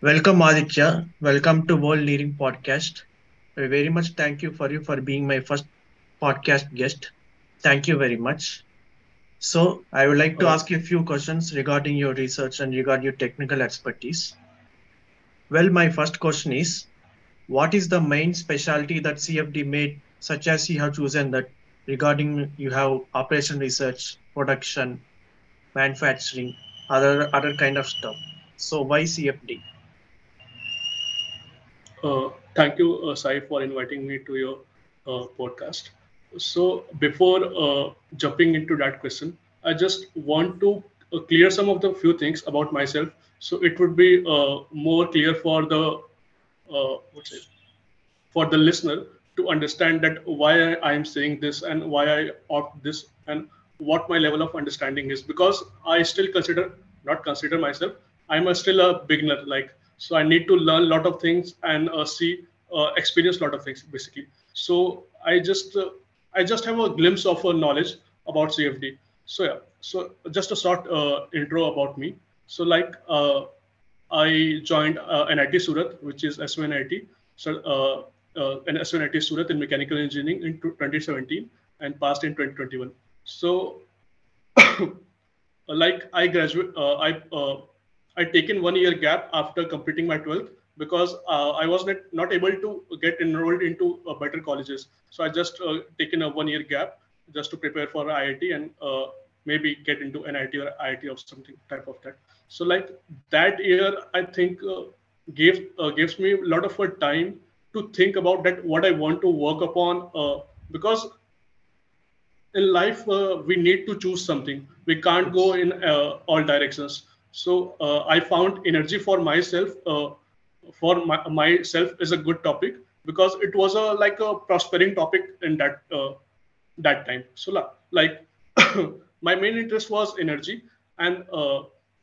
Welcome Aditya. Welcome to World Leading Podcast. I very much thank you for you for being my first podcast guest. Thank you very much. So I would like to Uh, ask you a few questions regarding your research and regarding your technical expertise. Well, my first question is, what is the main specialty that CFD made, such as you have chosen that regarding you have operation research, production, manufacturing, other other kind of stuff. So why CFD? Uh, thank you, uh, Sai, for inviting me to your uh, podcast. So, before uh, jumping into that question, I just want to uh, clear some of the few things about myself, so it would be more clear for the for the listener to understand that why I, I am saying this and why I opt this and what my level of understanding is. Because I still consider not consider myself I'm a, still a beginner like so I need to learn a lot of things and uh, see uh, experience a lot of things basically. So I just uh, I just have a glimpse of a knowledge about CFD so yeah. So just a short uh, intro about me. So like uh, I joined uh, NIT Surat, which is SVNIT, so an SVNIT Surat in mechanical engineering in 2017 and passed in 2021. So, like I graduate, I I taken one year gap after completing my 12th because uh, I was not, not able to get enrolled into uh, better colleges. So I just uh, taken a one year gap just to prepare for IIT and uh, maybe get into NIT or IIT or something type of that. So like that year, I think uh, gave uh, gives me a lot of time to think about that what I want to work upon because in life we need to choose something we can't go in all directions so uh, i found energy for myself uh, for my, myself is a good topic because it was a like a prospering topic in that uh, that time. So like my main interest was energy and uh,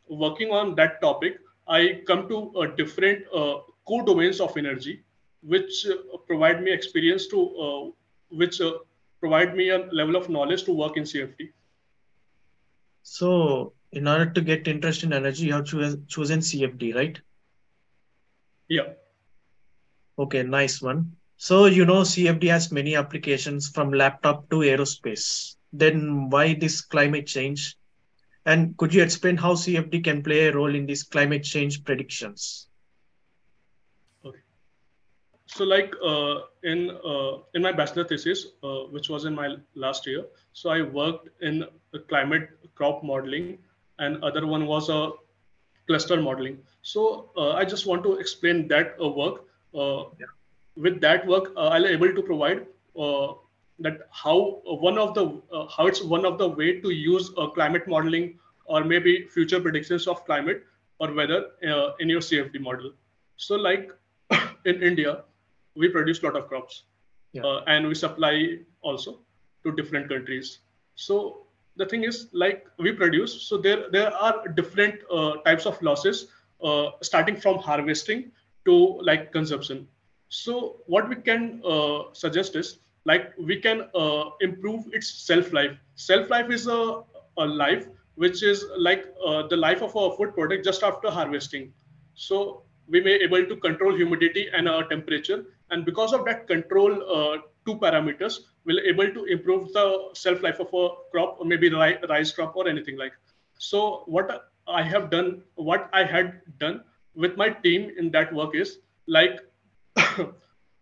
working on that topic i come to different uh, core domains of energy which uh, provide me experience to which provide me a level of knowledge to work in CFD So, in order to get interest in energy, you have choos- chosen CFD, right? yeah Okay, nice one. So, you know, CFD has many applications from laptop to aerospace. Then, why this climate change? And could you explain how CFD can play a role in these climate change predictions? okay so like uh, in uh, in my bachelor thesis uh, which was in my last year so i worked in climate crop modeling and other one was a cluster modeling so uh, i just want to explain that uh, work uh, Yeah. with that work i'll able to provide that how one of the uh, how it's one of the way to use uh, climate modeling or maybe future predictions of climate or weather uh, in your cfd model so like in india we produce a lot of crops Yeah. and we supply also to different countries so the thing is like we produce so there there are different uh, types of losses uh, starting from harvesting to like consumption. So what we can uh, suggest is like we can uh, improve its self life. Self life is a, a life which is like uh, the life of a food product just after harvesting. So we may able to control humidity and temperature and because of that control uh, two parameters will able to improve the shelf life of a crop or maybe ri- rice crop or anything like. So what i have done what i had done with my team in that work is like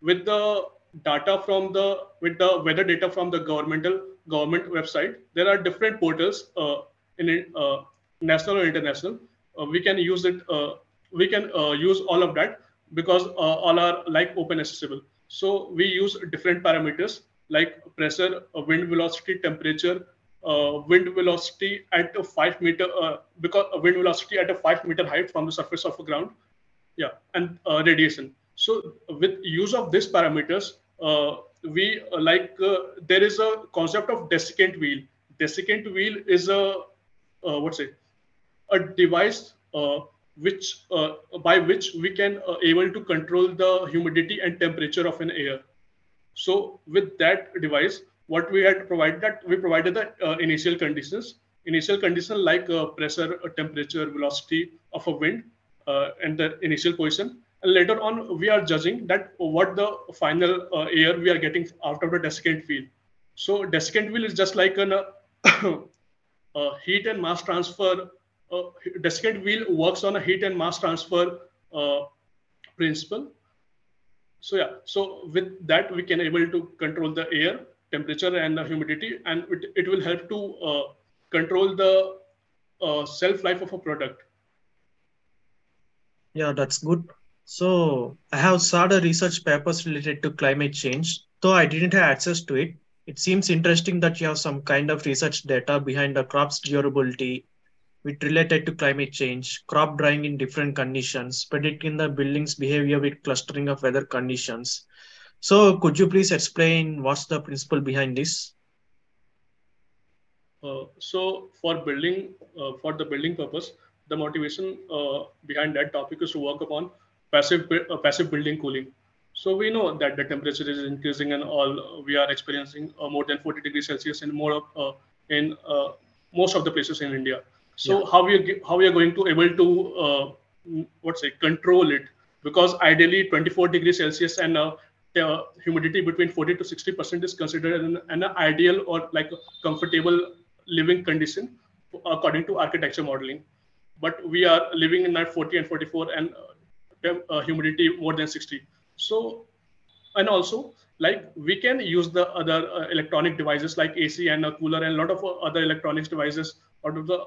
with the data from the with the weather data from the governmental government website there are different portals uh, in uh, national or international. Uh, we can use it uh, we can uh, use all of that because uh, all are like open accessible so we use different parameters like pressure uh, wind velocity temperature uh, wind velocity at a 5 meter uh, because uh, wind velocity at a 5 meter height from the surface of the ground yeah and uh, radiation. So with use of these parameters uh, we like there is a concept of desiccant wheel. Desiccant wheel is a what's it? A device which uh, by which we can uh, able to control the humidity and temperature of an air so with that device what we had provided that we provided the uh, initial conditions initial condition like uh, pressure uh, temperature velocity of a wind uh, in the initial position. And later on, we are judging that what the final air we are getting out of the desiccant wheel. So desiccant wheel is just like an heat and mass transfer. Uh, desiccant wheel works on a heat and mass transfer uh, principle. So yeah, so with that we can able to control the air temperature and the humidity, and it, it will help to uh, control the uh, shelf life of a product. Yeah, that's good. So I have saw the research papers related to climate change, though I didn't have access to it. It seems interesting that you have some kind of research data behind the crop's durability with related to climate change, crop drying in different conditions, predicting the building's behavior with clustering of weather conditions. So could you please explain what's the principle behind this? Uh, so for building, uh, for the building purpose, the motivation uh, behind that topic is to work upon passive uh, passive building cooling. So we know that the temperature is increasing and all we are experiencing uh, more than 40 degrees Celsius in more of, uh, in most of the places in India. So yeah. how we are, how we are going to able to what say control it? Because ideally 24 degrees Celsius and uh, humidity between 40 to 60 percent is considered an, an, ideal or like a comfortable living condition according to architecture modeling. But we are living in that 40 and 44 and uh, uh, humidity more than 60 so and also like we can use the other uh, electronic devices like ac and a cooler and a lot of other electronics devices out of the uh,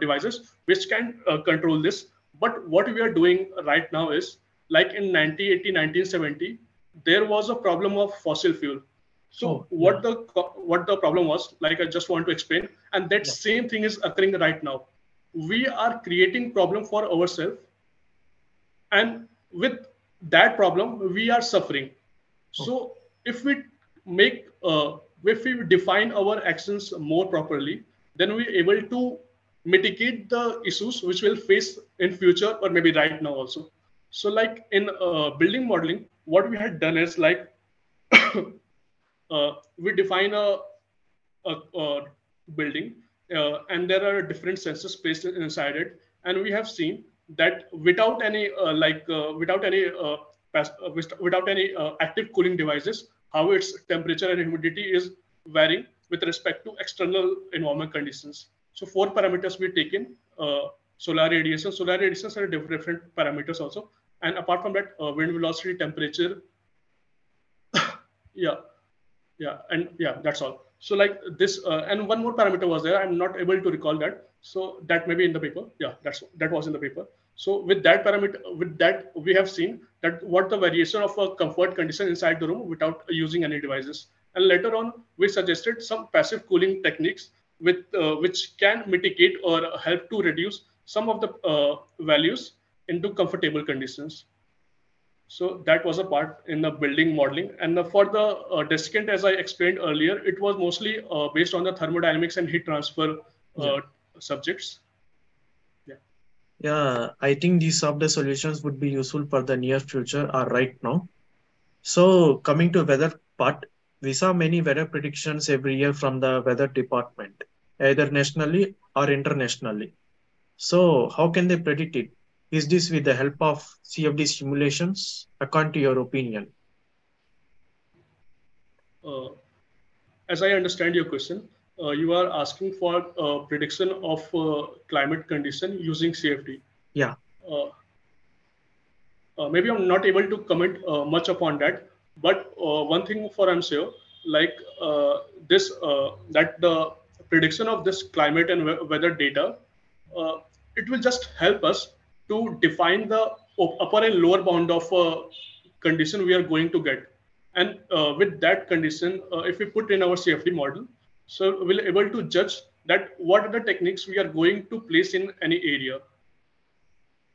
devices which can uh, control this but what we are doing right now is like in 1980 1970 there was a problem of fossil fuel so oh, what yeah. the what the problem was like i just want to explain and that yeah. same thing is occurring right now we are creating problem for ourselves and with that problem we are suffering oh. so if we make uh, if we define our actions more properly then we're able to mitigate the issues which will face in future or maybe right now also. So like in uh, building modeling what we had done is like uh, we define a, a, a building uh, and there are different sensors placed inside it. And we have seen that without any uh, like uh, without any uh, without any active cooling devices how its temperature and humidity is varying with respect to external environment conditions so four parameters we taken solar radiation. Solar radiations are different parameters also. And apart from that uh, wind velocity temperature. Yeah. Yeah. And yeah that's all. So like this uh, and one more parameter was there. I'm not able to recall that. So that may be in the paper. Yeah that's that was in the paper. So with that parameter with that we have seen that what the variation of a comfort condition inside the room without using any devices. And later on we suggested some passive cooling techniques with uh, which can mitigate or help to reduce some of the uh, values into comfortable conditions. So that was a part in the building modeling. And the, for the uh, desiccant, as I explained earlier, it was mostly uh, based on the thermodynamics and heat transfer uh, yeah. subjects. Yeah. Yeah, I think these of the solutions would be useful for the near future or right now. So coming to weather part, we saw many weather predictions every year from the weather department, either nationally or internationally. So how can they predict it? Is this with the help of CFD simulations, according to your opinion? Uh, as I understand your question, uh, you are asking for a prediction of uh, climate condition using CFD. Yeah. Uh, uh, maybe I'm not able to comment uh, much upon that, but one thing for I'm sure, like this, that the prediction of this climate and weather data, it will just help us to define the upper and lower bound of a condition we are going to get. And uh, with that condition, uh, if we put in our CFD model, so we'll able to judge that what are the techniques we are going to place in any area.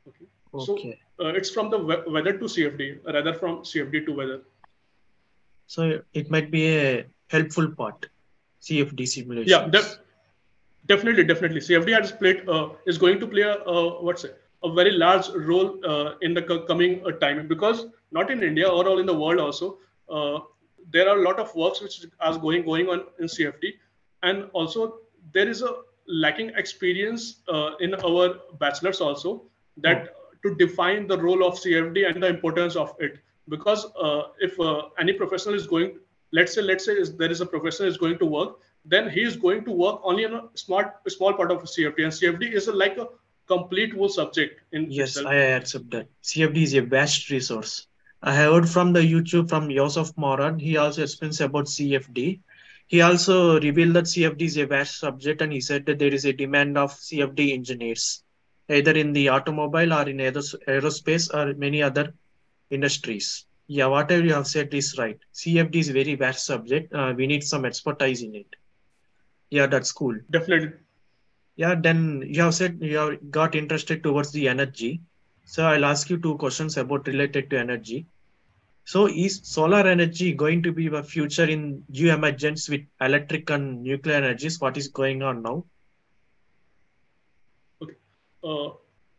Okay. okay. So uh, it's from the weather to CFD rather from CFD to weather. So it might be a helpful part, CFD simulation. Yeah, def- definitely, definitely. CFD has played uh, is going to play a uh, what's it? a very large role uh, in the coming uh, time because not in India or all in the world also uh, there are a lot of works which are going going on in CFD and also there is a lacking experience uh, in our bachelors also that to define the role of CFD and the importance of it. Because uh, if uh, any professional is going, let's say, let's say there is a professional is going to work, then he is going to work only on a smart, small part of CFD, and CFD is a, like a complete whole subject. In yes, itself. I accept that. CFD is a vast resource. I heard from the YouTube from Jousef Murad. He also explains about CFD. He also revealed that CFD is a vast subject, and he said that there is a demand of CFD engineers either in the automobile or in aerospace or many other industries. Yeah, whatever you have said is right. CFD is a very vast subject. Uh, we need some expertise in it. Yeah, that's cool. Definitely. Yeah, then you have said you have got interested towards the energy. So I'll ask you two questions about related to energy. So is solar energy going to be the future in geoemergence with electric and nuclear energies? What is going on now? Okay. Uh,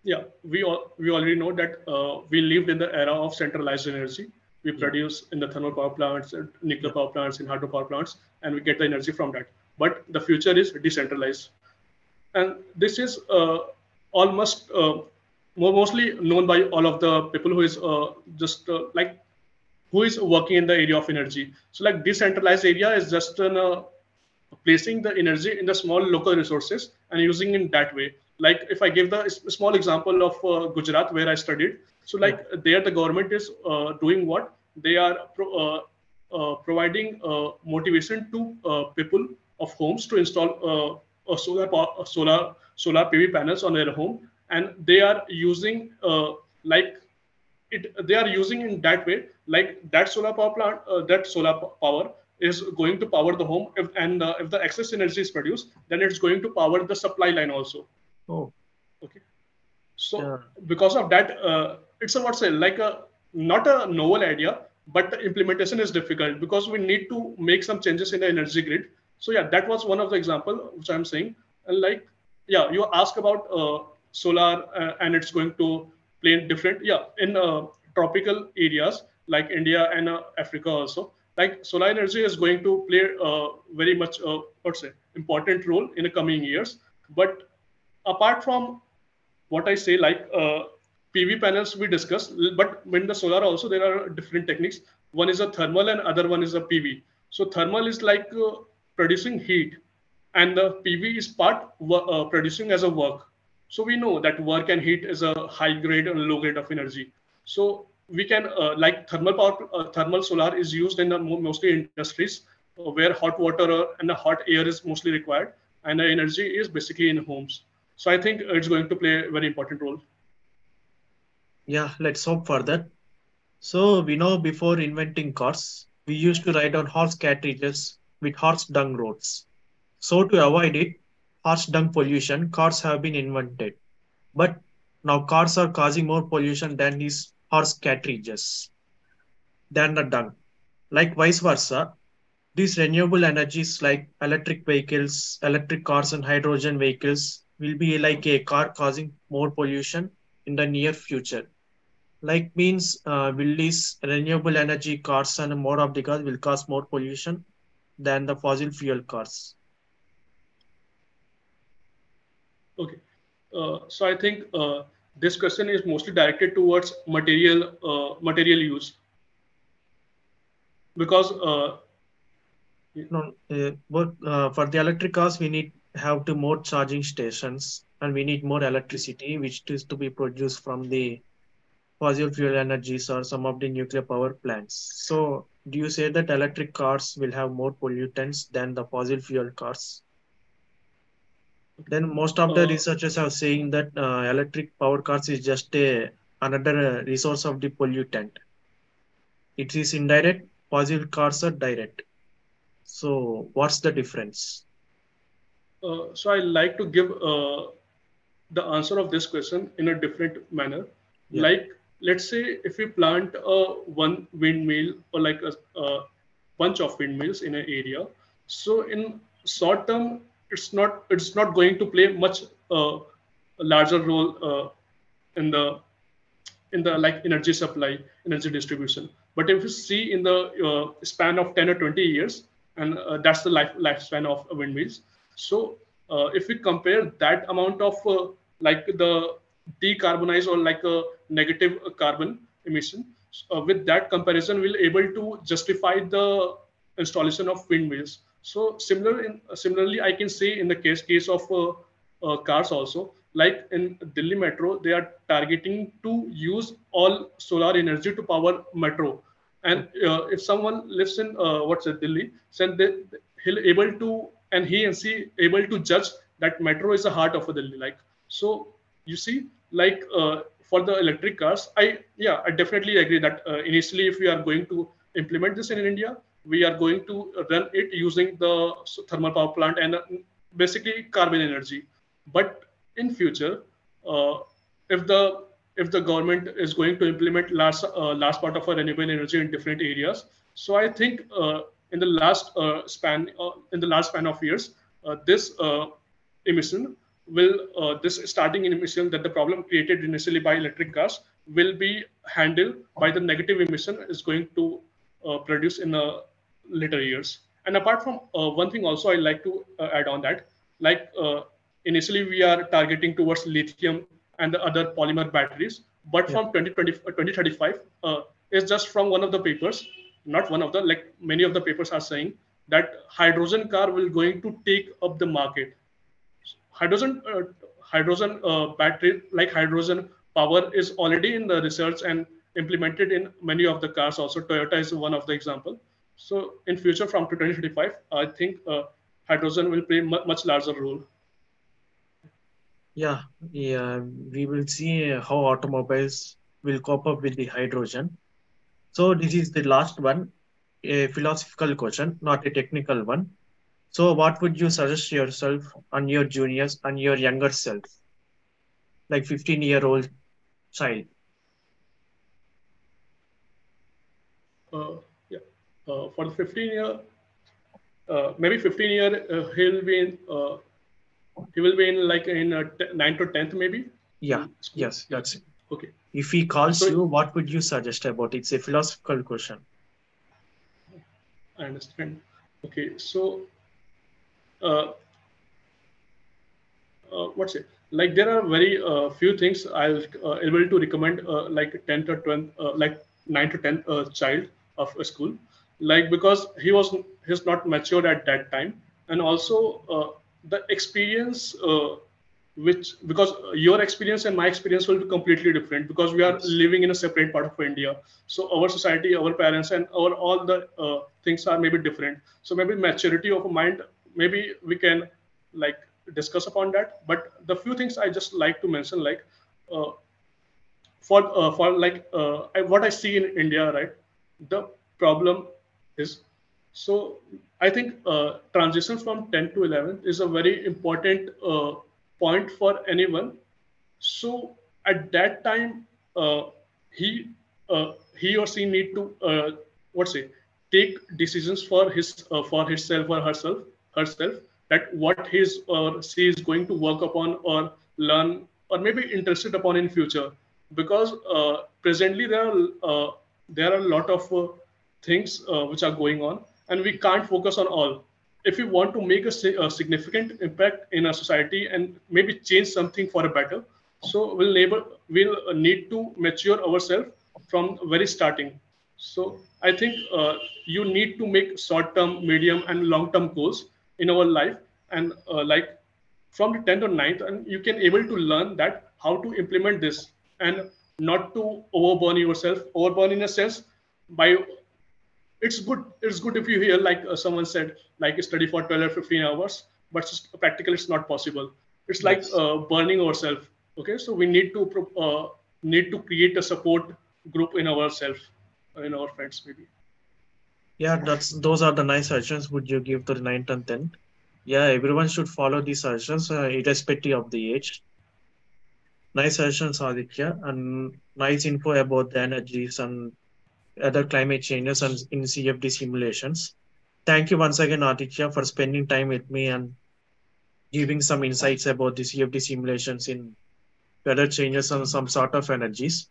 yeah, we all, we already know that uh, we lived in the era of centralized energy. We produce in the thermal power plants, nuclear power plants, in hydropower plants, and we get the energy from that. But the future is decentralized, and this is uh, almost uh, more mostly known by all of the people who is uh, just uh, like who is working in the area of energy. So like decentralized area is just an, placing the energy in the small local resources and using in that way like if i give the small example of uh, gujarat where i studied so like yeah. there the government is uh, doing what they are pro, uh, uh providing uh, motivation to uh, people of homes to install a solar solar solar pv panels on their home and they are using like it they are using in that way like that solar power plant that solar power is going to power the home if, and if the excess energy is produced then it's going to power the supply line also Oh, okay. So yeah. because of that, uh, it's a what's say like a not a novel idea, but the implementation is difficult because we need to make some changes in the energy grid. So yeah, that was one of the example which I'm saying. And like yeah, you ask about uh, solar uh, and it's going to play different. Yeah, in uh, tropical areas like India and uh, Africa also, like solar energy is going to play uh, very much uh, what's say important role in the coming years. But apart from what I say, like uh, PV panels we discussed, but in the solar also there are different techniques. One is a thermal and other one is a PV. So thermal is like uh, producing heat, and the PV is part uh, producing as a work. So we know that work and heat is a high grade and low grade of energy. So we can uh, like thermal power, uh, thermal solar is used in the mostly industries uh, where hot water and the hot air is mostly required, and the energy is basically in homes. So I think it's going to play a very important role. Yeah, let's hope for that. So we know before inventing cars, we used to ride on horse carriages with horse dung roads. So to avoid it, horse dung pollution, cars have been invented. But now cars are causing more pollution than these horse carriages, than the dung. Like vice versa, these renewable energies like electric vehicles, electric cars and hydrogen vehicles will be like a car causing more pollution in the near future. Like means uh, will these renewable energy cars and more of the cars will cause more pollution than the fossil fuel cars. Okay, uh, so I think uh, this question is mostly directed towards material uh, material use because uh, no, uh, but uh, for the electric cars we need have to more charging stations and we need more electricity which is to be produced from the fossil fuel energies or some of the nuclear power plants. So do you say that electric cars will have more pollutants than the fossil fuel cars? Then most of the uh, researchers are saying that uh, electric power cars is just a another resource of the pollutant. It is indirect fossil cars are direct. So what's the difference uh, so I like to give uh, the answer of this question in a different manner. Yeah. Like, let's say if we plant a one windmill or like a, a bunch of windmills in an area, so in short term, it's not it's not going to play much uh, larger role uh, in the in the like energy supply, energy distribution. But if you see in the uh, span of 10 or 20 years, and uh, that's the life lifespan of windmills, so uh, if we compare that amount of uh, like the decarbonized or like a negative carbon emission. Uh, with that comparison, we'll able to justify the installation of windmills. So similar in, similarly, I can say in the case case of cars also, like in Delhi Metro, they are targeting to use all solar energy to power metro. And uh, if someone lives in uh, what's it, Delhi, then they, he'll able to and he and she able to judge that metro is the heart of Delhi. Like so, you see, like uh, for the electric cars, I yeah, I definitely agree that uh, initially, if we are going to implement this in India, we are going to run it using the thermal power plant and uh, basically carbon energy. But in future, uh, if the if the government is going to implement last uh, last part of our renewable energy in different areas, so I think uh, in the last uh, span uh, in the last span of years, this emission will this starting emission that the problem created initially by electric cars will be handled by the negative emission is going to produce in the later years. And apart from one thing also I like to add on that, like initially we are targeting towards lithium and the other polymer batteries but yeah. from 2020 uh, 2035 uh, is just from one of the papers not one of the like many of the papers are saying that hydrogen car will going to take up the market. Hydrogen uh, hydrogen uh, battery like hydrogen power is already in the research and implemented in many of the cars also. Toyota is one of the example. So in future from 2035 i think uh, hydrogen will play much larger role. Yeah, yeah, we will see how automobiles will cope up with the hydrogen. So this is the last one, a philosophical question, not a technical one. So what would you suggest yourself and your juniors and your younger self, like 15 year old child? Uh, yeah, uh, for the 15 year, uh, maybe 15 year, uh, he'll be in uh, he will be in like in uh, t- 9th to 10th maybe? Yeah. Yes that's it okay. If he calls so, you what would you suggest about it? it's a philosophical question. I understand. Okay so uh, uh, what's it? Like there are very uh, few things i'll uh, able to recommend uh, like 10th or 12th uh, like 9 to 10th uh, child of a school. Like because he was he's not matured at that time. And also uh, the experience uh, which because your experience and my experience will be completely different because we are living in a separate part of india. So our society our parents and our all the uh, things are maybe different. So maybe maturity of mind maybe we can like discuss upon that. But the few things i just like to mention like uh, for uh, for like uh, I, what i see in india right the problem is so I think uh, transition from 10 to 11 is a very important uh, point for anyone. So at that time, uh, he uh, he or she need to uh, what's it take decisions for his uh, for himself or herself herself that what his or she is going to work upon or learn or maybe interested upon in future because presently there are there are a lot of things which are going on and we can't focus on all if we want to make a, a, significant impact in a society and maybe change something for a better so we'll we'll need to mature ourselves from very starting. So i think uh, you need to make short term medium and long term goals in our life and uh, like from the 10th or 9th and you can able to learn that how to implement this and not to overburn yourself overburn in a sense by it's good it's good if you hear like uh, someone said like study for 12 or 15 hours but practically it's not possible. It's like uh, burning ourselves okay? So we need to uh, need to create a support group in ourselves in our friends maybe. Yeah that's those are the nice suggestions would you give to the 9th and 10th yeah everyone should follow these suggestions uh, irrespective of the age. Nice suggestions aditya and nice info about the energies and other climate changes and in CFD simulations. Thank you once again, Aditya, for spending time with me and giving some insights about the CFD simulations in weather changes and some sort of energies.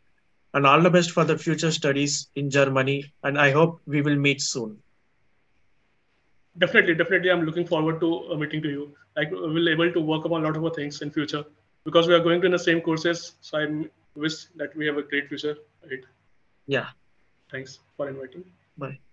And all the best for the future studies in Germany. And I hope we will meet soon. Definitely, definitely. I'm looking forward to uh, meeting to you. Like we'll able to work upon a lot of things in future. because we are going to in the same courses. So I wish that we have a great future. Right. Yeah. Thanks for inviting. Bye.